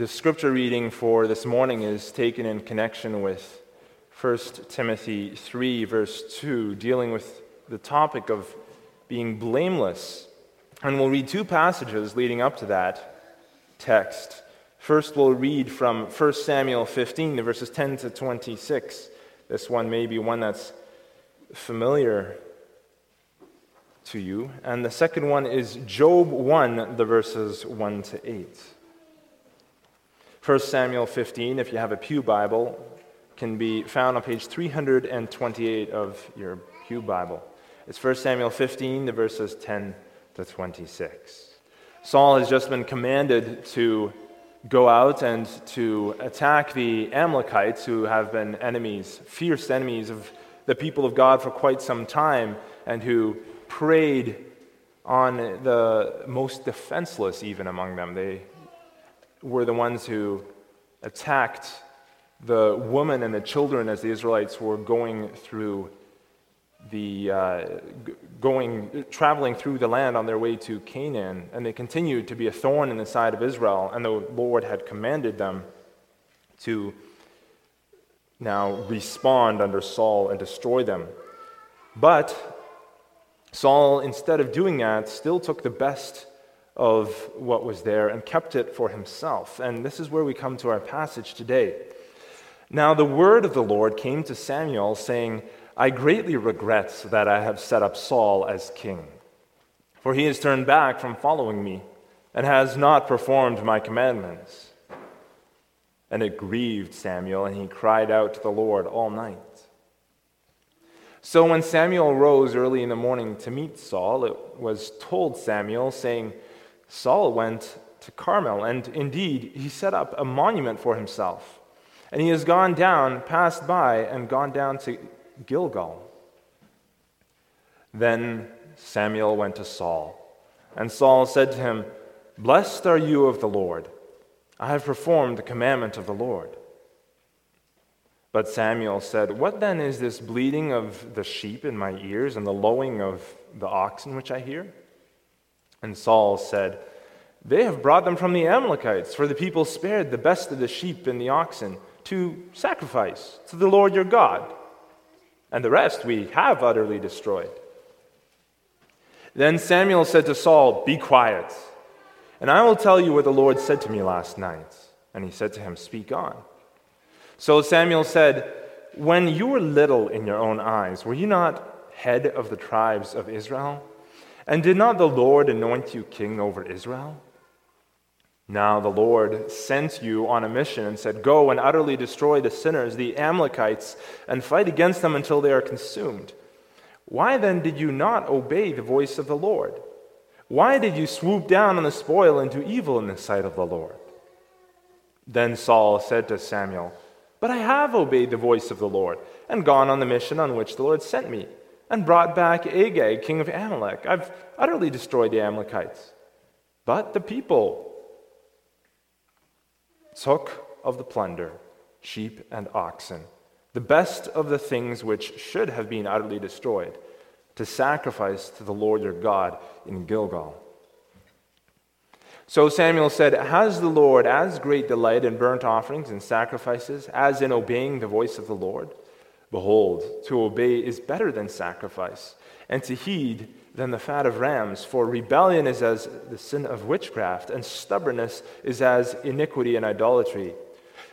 The scripture reading for this morning is taken in connection with 1 Timothy 3, verse 2, dealing with the topic of being blameless. And we'll read two passages leading up to that text. First, we'll read from 1 Samuel 15, the verses 10 to 26. This one may be one that's familiar to you. And the second one is Job 1, the verses 1 to 8. 1 Samuel 15, if you have a Pew Bible, can be found on page 328 of your Pew Bible. It's 1 Samuel 15, the verses 10 to 26. Saul has just been commanded to go out and to attack the Amalekites, who have been enemies, fierce enemies of the people of God for quite some time, and who preyed on the most defenseless, even among them. They were the ones who attacked the women and the children as the Israelites were going through the uh, going traveling through the land on their way to Canaan, and they continued to be a thorn in the side of Israel. And the Lord had commanded them to now respond under Saul and destroy them. But Saul, instead of doing that, still took the best of what was there and kept it for himself. And this is where we come to our passage today. Now, the word of the Lord came to Samuel, saying, I greatly regret that I have set up Saul as king, for he has turned back from following me and has not performed my commandments. And it grieved Samuel, and he cried out to the Lord all night. So when Samuel rose early in the morning to meet Saul, it was told Samuel, saying, Saul went to Carmel, and indeed he set up a monument for himself. And he has gone down, passed by, and gone down to Gilgal. Then Samuel went to Saul, and Saul said to him, Blessed are you of the Lord. I have performed the commandment of the Lord. But Samuel said, What then is this bleating of the sheep in my ears and the lowing of the oxen which I hear? And Saul said, They have brought them from the Amalekites, for the people spared the best of the sheep and the oxen to sacrifice to the Lord your God, and the rest we have utterly destroyed. Then Samuel said to Saul, Be quiet, and I will tell you what the Lord said to me last night. And he said to him, Speak on. So Samuel said, When you were little in your own eyes, were you not head of the tribes of Israel? And did not the Lord anoint you king over Israel? Now the Lord sent you on a mission and said, Go and utterly destroy the sinners, the Amalekites, and fight against them until they are consumed. Why then did you not obey the voice of the Lord? Why did you swoop down on the spoil and do evil in the sight of the Lord? Then Saul said to Samuel, but I have obeyed the voice of the Lord and gone on the mission on which the Lord sent me and brought back Agag, king of Amalek. I've utterly destroyed the Amalekites. But the people took of the plunder sheep and oxen, the best of the things which should have been utterly destroyed, to sacrifice to the Lord your God in Gilgal. So Samuel said, Has the Lord as great delight in burnt offerings and sacrifices as in obeying the voice of the Lord? Behold, to obey is better than sacrifice, and to heed than the fat of rams. For rebellion is as the sin of witchcraft, and stubbornness is as iniquity and idolatry.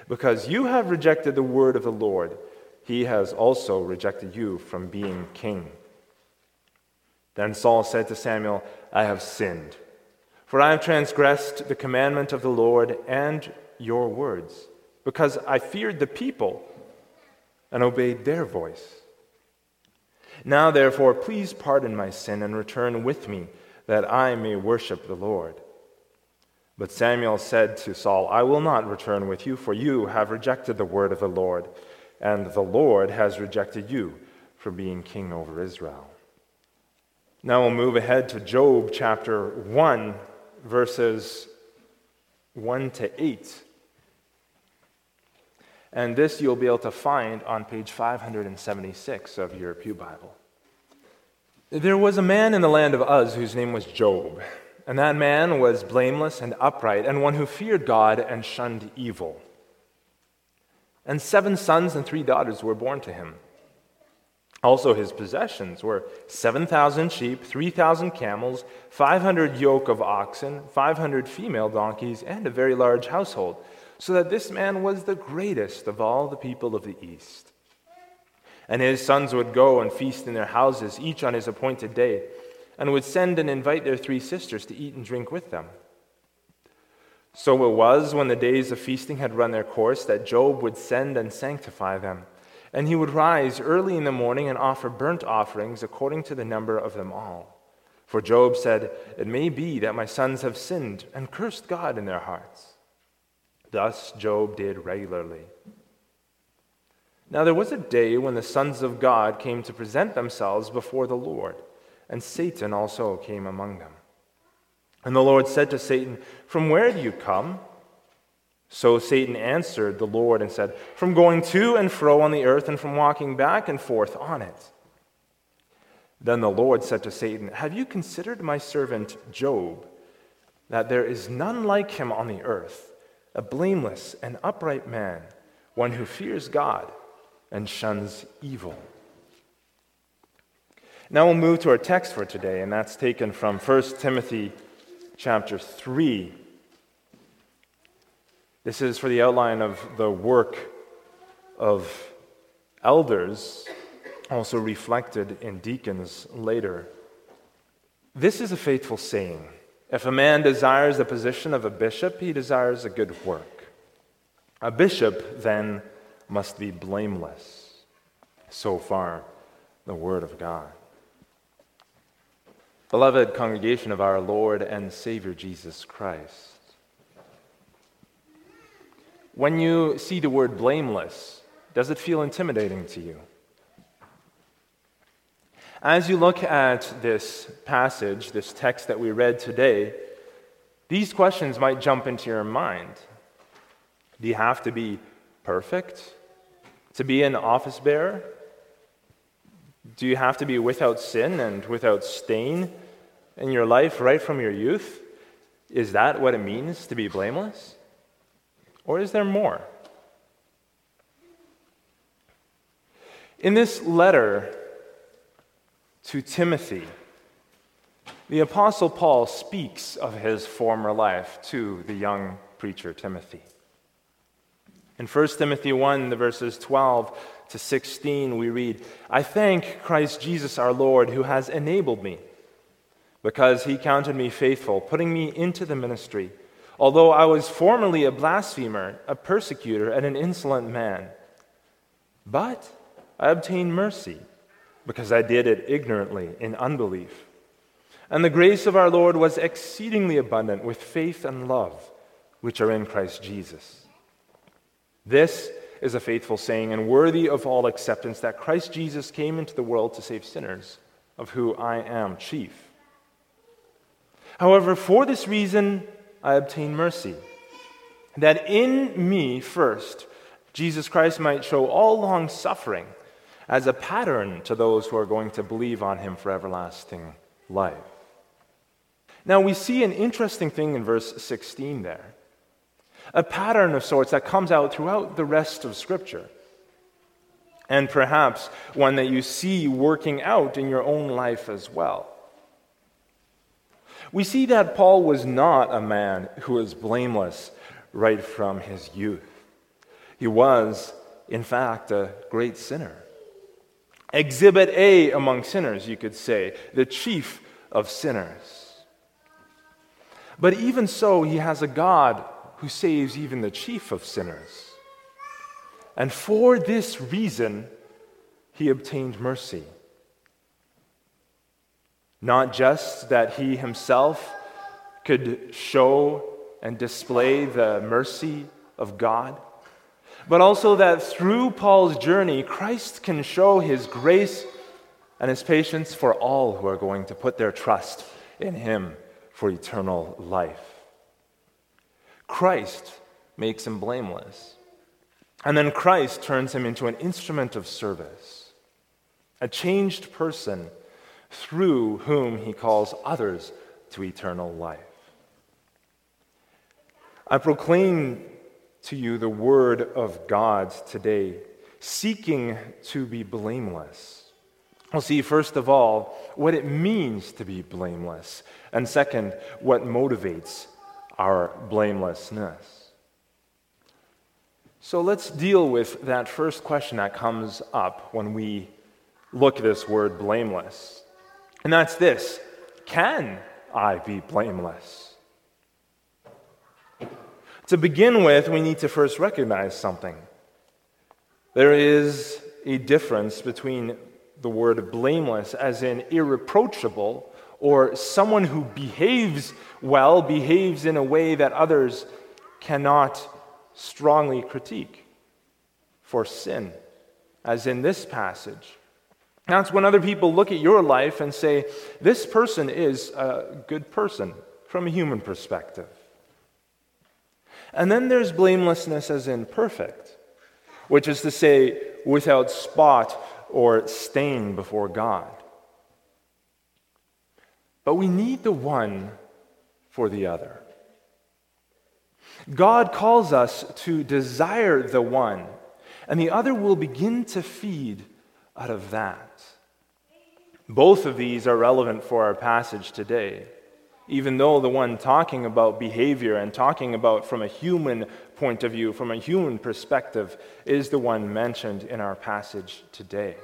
Because you have rejected the word of the Lord, he has also rejected you from being king. Then Saul said to Samuel, I have sinned. For I have transgressed the commandment of the Lord and your words, because I feared the people and obeyed their voice. Now, therefore, please pardon my sin and return with me, that I may worship the Lord. But Samuel said to Saul, I will not return with you, for you have rejected the word of the Lord, and the Lord has rejected you from being king over Israel. Now we'll move ahead to Job chapter 1, verses 1 to 8. And this you'll be able to find on page 576 of your Pew Bible. There was a man in the land of Uz whose name was Job. and that man was blameless and upright, and one who feared God and shunned evil. And seven sons and three daughters were born to him. Also, his possessions were 7,000 sheep, 3,000 camels, 500 yoke of oxen, 500 female donkeys, and a very large household, so that this man was the greatest of all the people of the East. And his sons would go and feast in their houses, each on his appointed day, and would send and invite their three sisters to eat and drink with them. So it was when the days of feasting had run their course that Job would send and sanctify them and he would rise early in the morning and offer burnt offerings according to the number of them all. For Job said, It may be that my sons have sinned and cursed God in their hearts. Thus Job did regularly. Now there was a day when the sons of God came to present themselves before the Lord, and Satan also came among them. And the Lord said to Satan, From where do you come? So Satan answered the Lord and said, From going to and fro on the earth and from walking back and forth on it. Then the Lord said to Satan, Have you considered my servant Job, that there is none like him on the earth, a blameless and upright man, one who fears God and shuns evil? Now we'll move to our text for today, and that's taken from 1 Timothy chapter 3 this is for the outline of the work of elders, also reflected in deacons later. This is a faithful saying. If a man desires the position of a bishop, he desires a good work. A bishop, then, must be blameless. So far, the Word of God. Beloved congregation of our Lord and Savior Jesus Christ, when you see the word blameless, does it feel intimidating to you? As you look at this passage, this text that we read today, these questions might jump into your mind. Do you have to be perfect to be an office bearer? Do you have to be without sin and without stain in your life right from your youth? Is that what it means to be blameless? Or is there more? In this letter to Timothy, the Apostle Paul speaks of his former life to the young preacher Timothy. In 1 Timothy 1, the verses 12 to 16, we read, I thank Christ Jesus our Lord who has enabled me, because he counted me faithful, putting me into the ministry although I was formerly a blasphemer, a persecutor, and an insolent man. But I obtained mercy because I did it ignorantly in unbelief. And the grace of our Lord was exceedingly abundant with faith and love, which are in Christ Jesus. This is a faithful saying and worthy of all acceptance that Christ Jesus came into the world to save sinners, of whom I am chief. However, for this reason, I obtain mercy. That in me first, Jesus Christ might show all long suffering as a pattern to those who are going to believe on him for everlasting life. Now, we see an interesting thing in verse 16 there a pattern of sorts that comes out throughout the rest of Scripture. And perhaps one that you see working out in your own life as well. We see that Paul was not a man who was blameless right from his youth. He was, in fact, a great sinner. Exhibit A among sinners, you could say, the chief of sinners. But even so, he has a God who saves even the chief of sinners. And for this reason, he obtained mercy. Not just that he himself could show and display the mercy of God, but also that through Paul's journey, Christ can show his grace and his patience for all who are going to put their trust in him for eternal life. Christ makes him blameless. And then Christ turns him into an instrument of service, a changed person through whom he calls others to eternal life. I proclaim to you the word of God today, seeking to be blameless. We'll see, first of all, what it means to be blameless, and second, what motivates our blamelessness. So let's deal with that first question that comes up when we look at this word blameless. And that's this Can I be blameless? To begin with, we need to first recognize something. There is a difference between the word blameless, as in irreproachable, or someone who behaves well, behaves in a way that others cannot strongly critique for sin, as in this passage. That's when other people look at your life and say, this person is a good person from a human perspective. And then there's blamelessness as in perfect, which is to say, without spot or stain before God. But we need the one for the other. God calls us to desire the one, and the other will begin to feed out of that. Both of these are relevant for our passage today, even though the one talking about behavior and talking about from a human point of view, from a human perspective, is the one mentioned in our passage today.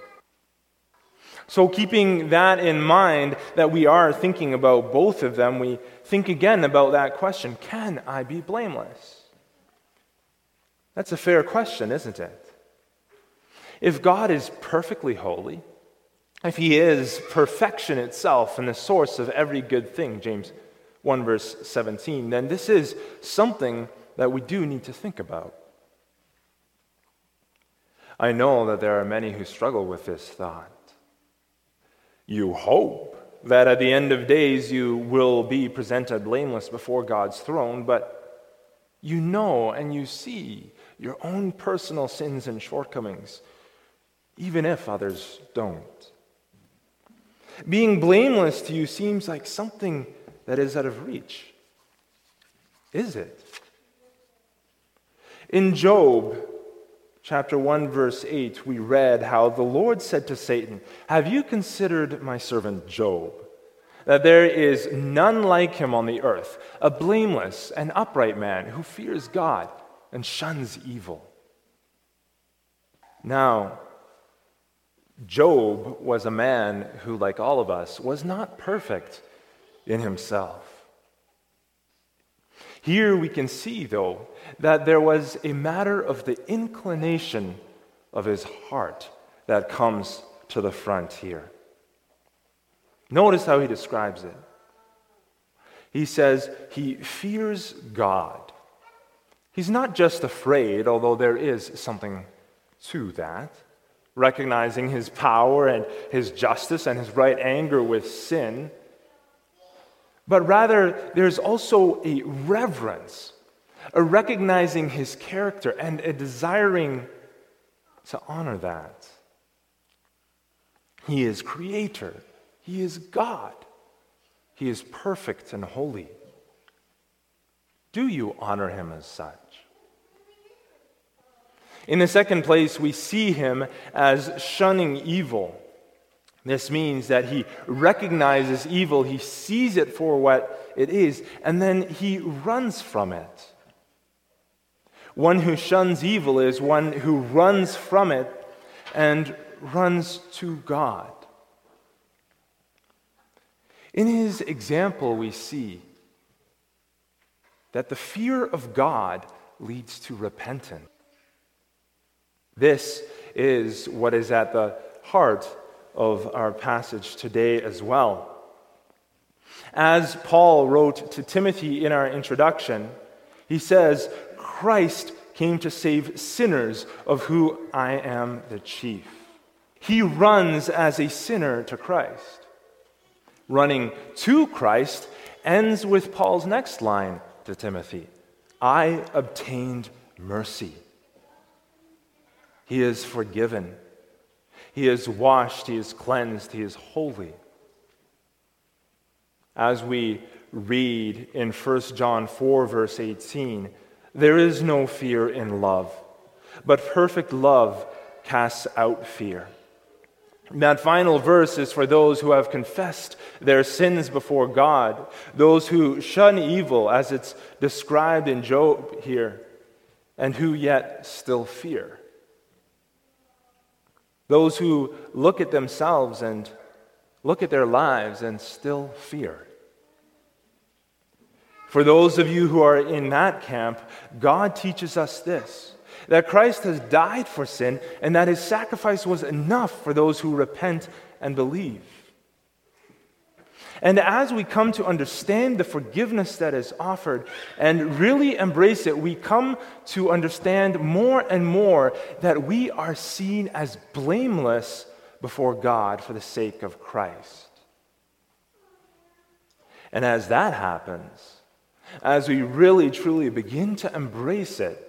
So, keeping that in mind, that we are thinking about both of them, we think again about that question Can I be blameless? That's a fair question, isn't it? If God is perfectly holy, if He is perfection itself and the source of every good thing, James 1 verse 17, then this is something that we do need to think about. I know that there are many who struggle with this thought. You hope that at the end of days you will be presented blameless before God's throne, but you know and you see your own personal sins and shortcomings even if others don't. Being blameless to you seems like something that is out of reach. Is it? In Job chapter 1 verse 8 we read how the Lord said to Satan, "Have you considered my servant Job? That there is none like him on the earth, a blameless and upright man who fears God and shuns evil." Now, Job was a man who, like all of us, was not perfect in himself. Here we can see, though, that there was a matter of the inclination of his heart that comes to the front here. Notice how he describes it. He says he fears God. He's not just afraid, although there is something to that recognizing his power and his justice and his right anger with sin. But rather, there's also a reverence, a recognizing his character, and a desiring to honor that. He is creator, he is God, he is perfect and holy. Do you honor him as such? In the second place, we see him as shunning evil. This means that he recognizes evil, he sees it for what it is, and then he runs from it. One who shuns evil is one who runs from it and runs to God. In his example, we see that the fear of God leads to repentance. This is what is at the heart of our passage today as well. As Paul wrote to Timothy in our introduction, he says, Christ came to save sinners, of who I am the chief. He runs as a sinner to Christ. Running to Christ ends with Paul's next line to Timothy I obtained mercy. He is forgiven. He is washed. He is cleansed. He is holy. as we read in 1 John 4, verse 18, there is no fear in love, but perfect love casts out fear. That final verse is for those who have confessed their sins before God, those who shun evil, as it's described in Job here, and who yet still fear. Those who look at themselves and look at their lives and still fear. For those of you who are in that camp, God teaches us this that Christ has died for sin and that his sacrifice was enough for those who repent and believe. And as we come to understand the forgiveness that is offered and really embrace it, we come to understand more and more that we are seen as blameless before God for the sake of Christ. And as that happens, as we really truly begin to embrace it,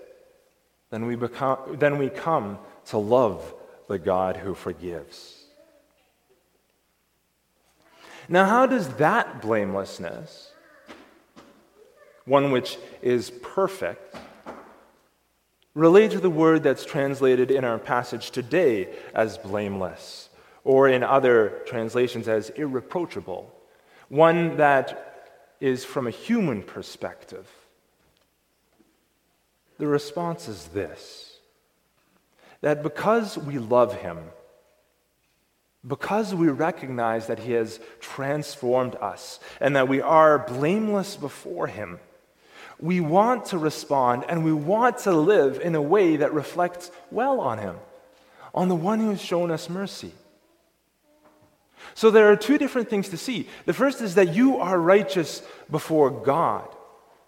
then we, become, then we come to love the God who forgives. Now, how does that blamelessness, one which is perfect, relate to the word that's translated in our passage today as blameless, or in other translations as irreproachable? One that is from a human perspective. The response is this that because we love him, because we recognize that he has transformed us and that we are blameless before him, we want to respond and we want to live in a way that reflects well on him, on the one who has shown us mercy. So there are two different things to see. The first is that you are righteous before God.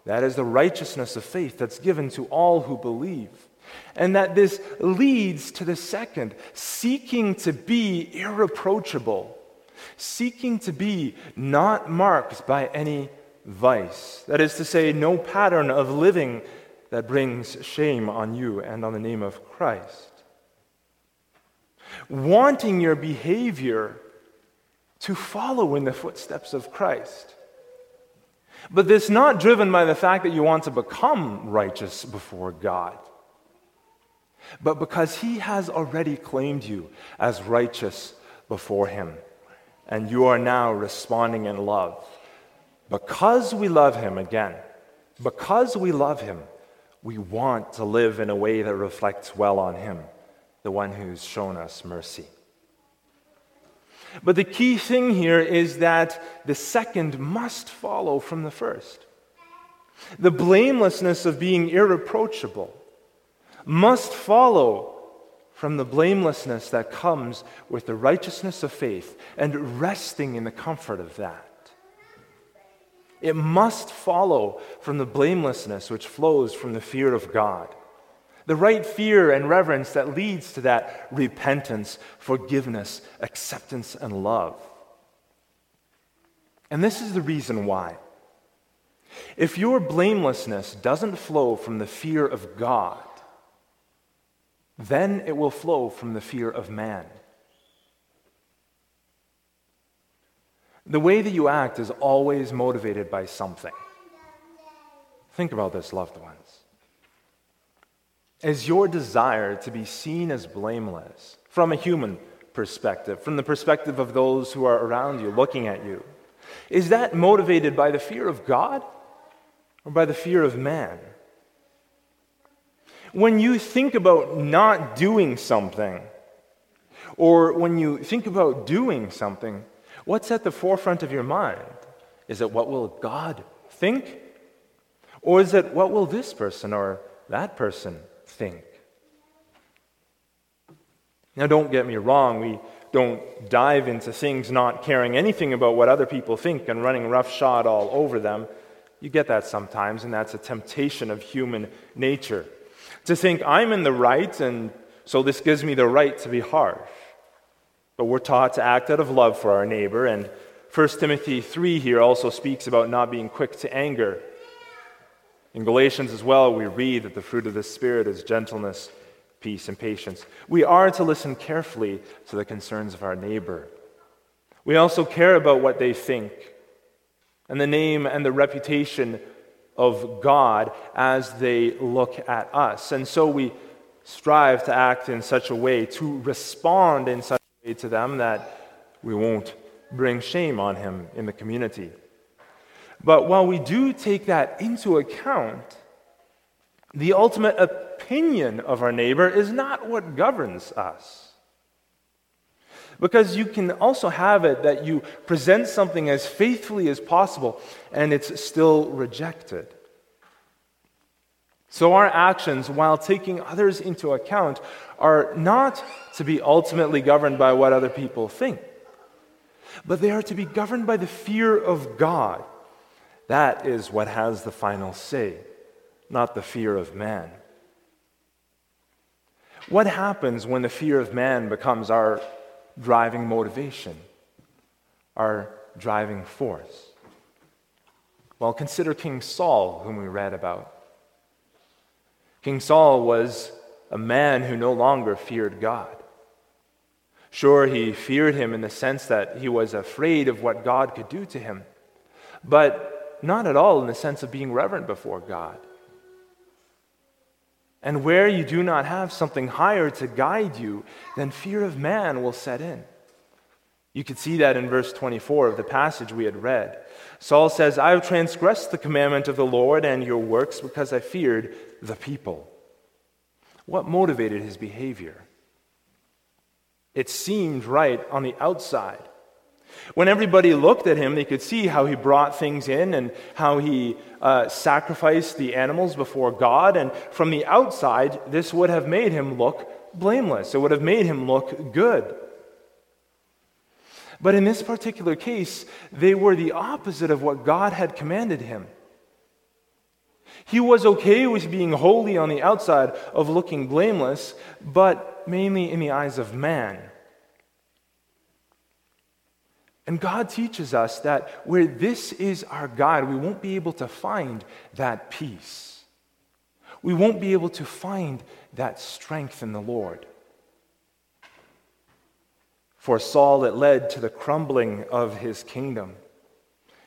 That is the righteousness of faith that's given to all who believe. And that this leads to the second, seeking to be irreproachable, seeking to be not marked by any vice. That is to say, no pattern of living that brings shame on you and on the name of Christ. Wanting your behavior to follow in the footsteps of Christ. But this not driven by the fact that you want to become righteous before God, but because He has already claimed you as righteous before Him, and you are now responding in love. Because we love Him again, because we love Him, we want to live in a way that reflects well on Him, the one who's shown us mercy. But the key thing here is that the second must follow from the first. The blamelessness of being irreproachable must follow from the blamelessness that comes with the righteousness of faith and resting in the comfort of that. It must follow from the blamelessness which flows from the fear of God the right fear and reverence that leads to that repentance, forgiveness, acceptance, and love. And this is the reason why. If your blamelessness doesn't flow from the fear of God, then it will flow from the fear of man. The way that you act is always motivated by something. Think about this, loved ones. Is your desire to be seen as blameless from a human perspective, from the perspective of those who are around you, looking at you? Is that motivated by the fear of God or by the fear of man? When you think about not doing something, or when you think about doing something, what's at the forefront of your mind? Is it what will God think? Or is it what will this person or that person think. Now, don't get me wrong, we don't dive into things not caring anything about what other people think and running roughshod all over them. You get that sometimes, and that's a temptation of human nature. To think I'm in the right, and so this gives me the right to be harsh. But we're taught to act out of love for our neighbor, and 1 Timothy 3 here also speaks about not being quick to anger in Galatians as well, we read that the fruit of the Spirit is gentleness, peace, and patience. We are to listen carefully to the concerns of our neighbor. We also care about what they think. and the name and the reputation of God as they look at us. And so we strive to act in such a way, to respond in such a way to them that we won't bring shame on him in the community. But while we do take that into account, the ultimate opinion of our neighbor is not what governs us. Because you can also have it that you present something as faithfully as possible and it's still rejected. So, our actions, while taking others into account, are not to be ultimately governed by what other people think, but they are to be governed by the fear of God. That is what has the final say, not the fear of man. What happens when the fear of man becomes our driving motivation, our driving force? Well, consider King Saul, whom we read about. King Saul was a man who no longer feared God. Sure, he feared him in the sense that he was afraid of what God could do to him, but not at all in the sense of being reverent before God. And where you do not have something higher to guide you, then fear of man will set in. You could see that in verse 24 of the passage we had read. Saul says, I have transgressed the commandment of the Lord and your works because I feared the people. What motivated his behavior? It seemed right on the outside. When everybody looked at him, they could see how he brought things in and how he uh, sacrificed the animals before God. And from the outside, this would have made him look blameless. It would have made him look good. But in this particular case, they were the opposite of what God had commanded him. He was okay with being holy on the outside of looking blameless, but mainly in the eyes of man. And God teaches us that where this is our God, we won't be able to find that peace. We won't be able to find that strength in the Lord. For Saul, it led to the crumbling of his kingdom.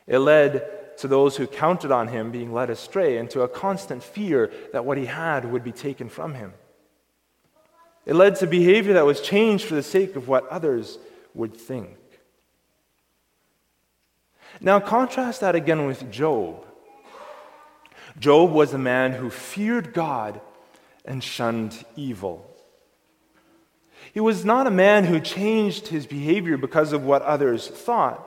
It led to those who counted on him being led astray and to a constant fear that what he had would be taken from him. It led to behavior that was changed for the sake of what others would think. Now, contrast that again with Job. Job was a man who feared God and shunned evil. He was not a man who changed his behavior because of what others thought,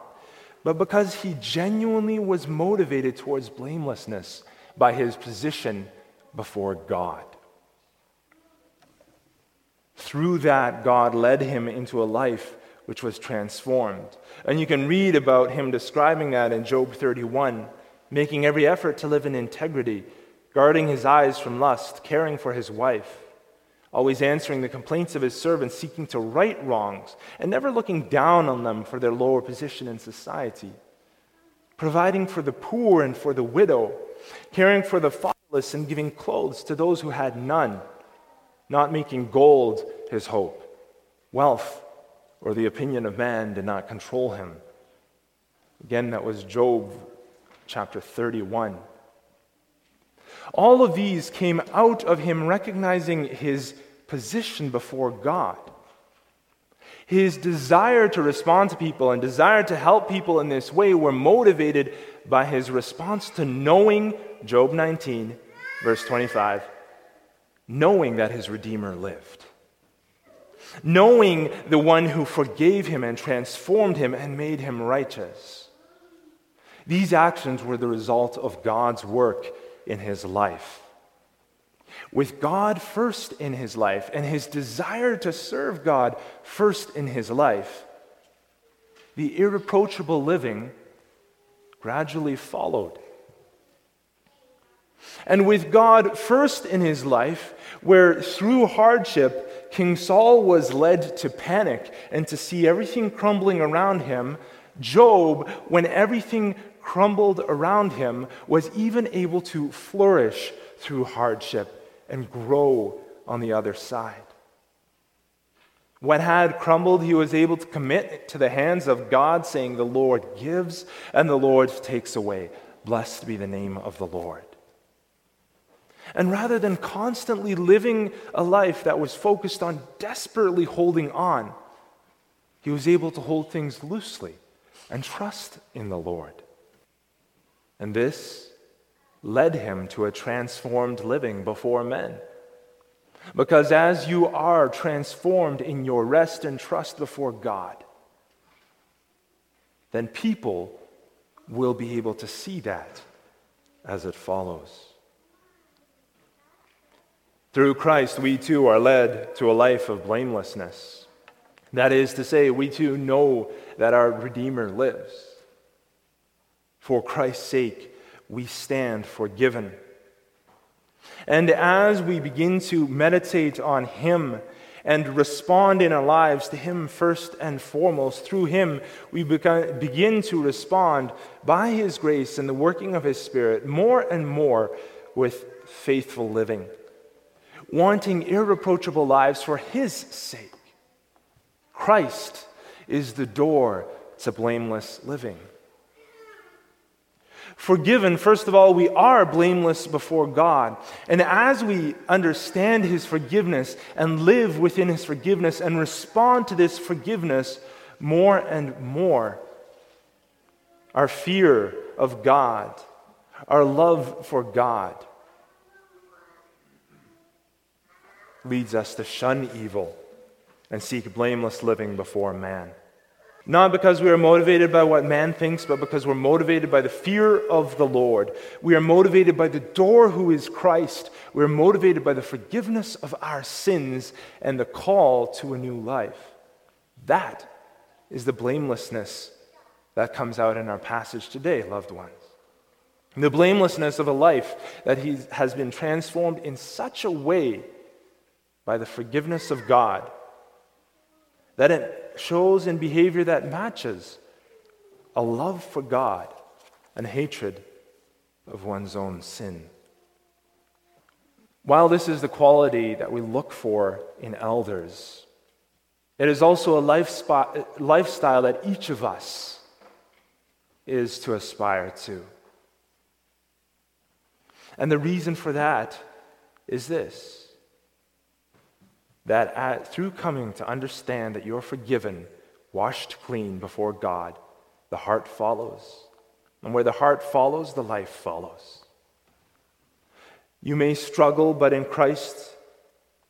but because he genuinely was motivated towards blamelessness by his position before God. Through that, God led him into a life which was transformed. And you can read about him describing that in Job 31, making every effort to live in integrity, guarding his eyes from lust, caring for his wife, always answering the complaints of his servants, seeking to right wrongs, and never looking down on them for their lower position in society, providing for the poor and for the widow, caring for the fatherless, and giving clothes to those who had none, not making gold his hope, wealth or the opinion of man did not control him. Again, that was Job chapter 31. All of these came out of him recognizing his position before God. His desire to respond to people and desire to help people in this way were motivated by his response to knowing, Job 19, verse 25, knowing that his Redeemer lived knowing the one who forgave him and transformed him and made him righteous. These actions were the result of God's work in his life. With God first in his life and his desire to serve God first in his life, the irreproachable living gradually followed. And with God first in his life, where through hardship King Saul was led to panic and to see everything crumbling around him. Job, when everything crumbled around him, was even able to flourish through hardship and grow on the other side. What had crumbled, he was able to commit to the hands of God, saying, The Lord gives and the Lord takes away. Blessed be the name of the Lord. And rather than constantly living a life that was focused on desperately holding on, he was able to hold things loosely and trust in the Lord. And this led him to a transformed living before men. Because as you are transformed in your rest and trust before God, then people will be able to see that as it follows. Through Christ, we too are led to a life of blamelessness. That is to say, we too know that our Redeemer lives. For Christ's sake, we stand forgiven. And as we begin to meditate on Him and respond in our lives to Him first and foremost, through Him, we begin to respond by His grace and the working of His Spirit more and more with faithful living, wanting irreproachable lives for His sake. Christ is the door to blameless living. Forgiven, first of all, we are blameless before God. And as we understand His forgiveness and live within His forgiveness and respond to this forgiveness more and more, our fear of God, our love for God, leads us to shun evil and seek blameless living before man. Not because we are motivated by what man thinks, but because we're motivated by the fear of the Lord. We are motivated by the door who is Christ. We are motivated by the forgiveness of our sins and the call to a new life. That is the blamelessness that comes out in our passage today, loved ones. The blamelessness of a life that he has been transformed in such a way by the forgiveness of God that it shows in behavior that matches a love for God and hatred of one's own sin. While this is the quality that we look for in elders, it is also a lifestyle that each of us is to aspire to. And the reason for that is this that at, through coming to understand that you're forgiven, washed clean before God, the heart follows. And where the heart follows, the life follows. You may struggle, but in Christ,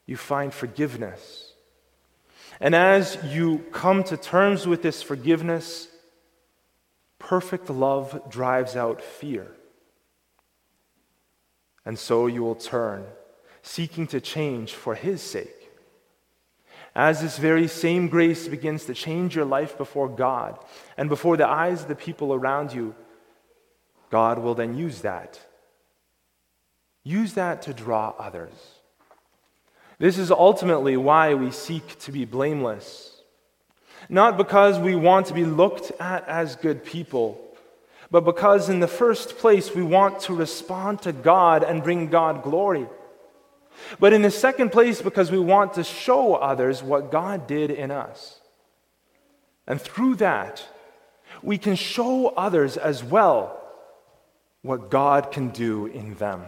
you find forgiveness. And as you come to terms with this forgiveness, perfect love drives out fear. And so you will turn, seeking to change for His sake. As this very same grace begins to change your life before God and before the eyes of the people around you, God will then use that. Use that to draw others. This is ultimately why we seek to be blameless. Not because we want to be looked at as good people, but because in the first place we want to respond to God and bring God glory. But in the second place, because we want to show others what God did in us. And through that, we can show others as well what God can do in them.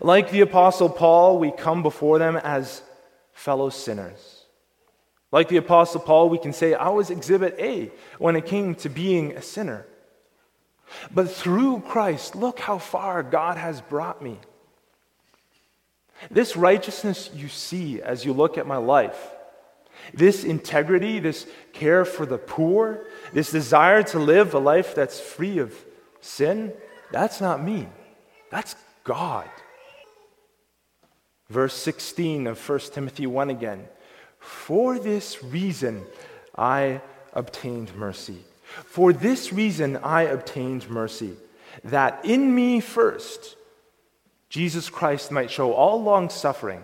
Like the Apostle Paul, we come before them as fellow sinners. Like the Apostle Paul, we can say, I was exhibit A when it came to being a sinner. But through Christ, look how far God has brought me. This righteousness you see as you look at my life, this integrity, this care for the poor, this desire to live a life that's free of sin, that's not me. That's God. Verse 16 of 1 Timothy 1 again. For this reason I obtained mercy. For this reason I obtained mercy, that in me first, Jesus Christ might show all long suffering,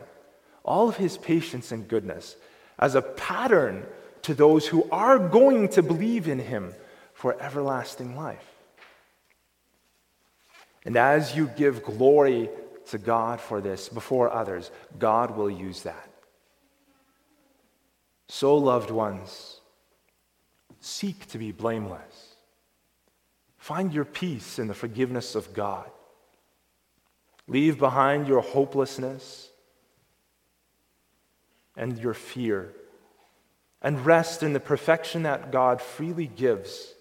all of his patience and goodness, as a pattern to those who are going to believe in him for everlasting life. And as you give glory to God for this before others, God will use that. So, loved ones, seek to be blameless. Find your peace in the forgiveness of God. Leave behind your hopelessness and your fear, and rest in the perfection that God freely gives.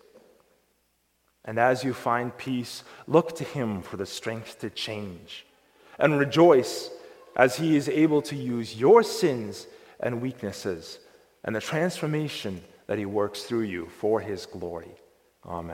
And as you find peace, look to Him for the strength to change, and rejoice as He is able to use your sins and weaknesses and the transformation that He works through you for His glory. Amen.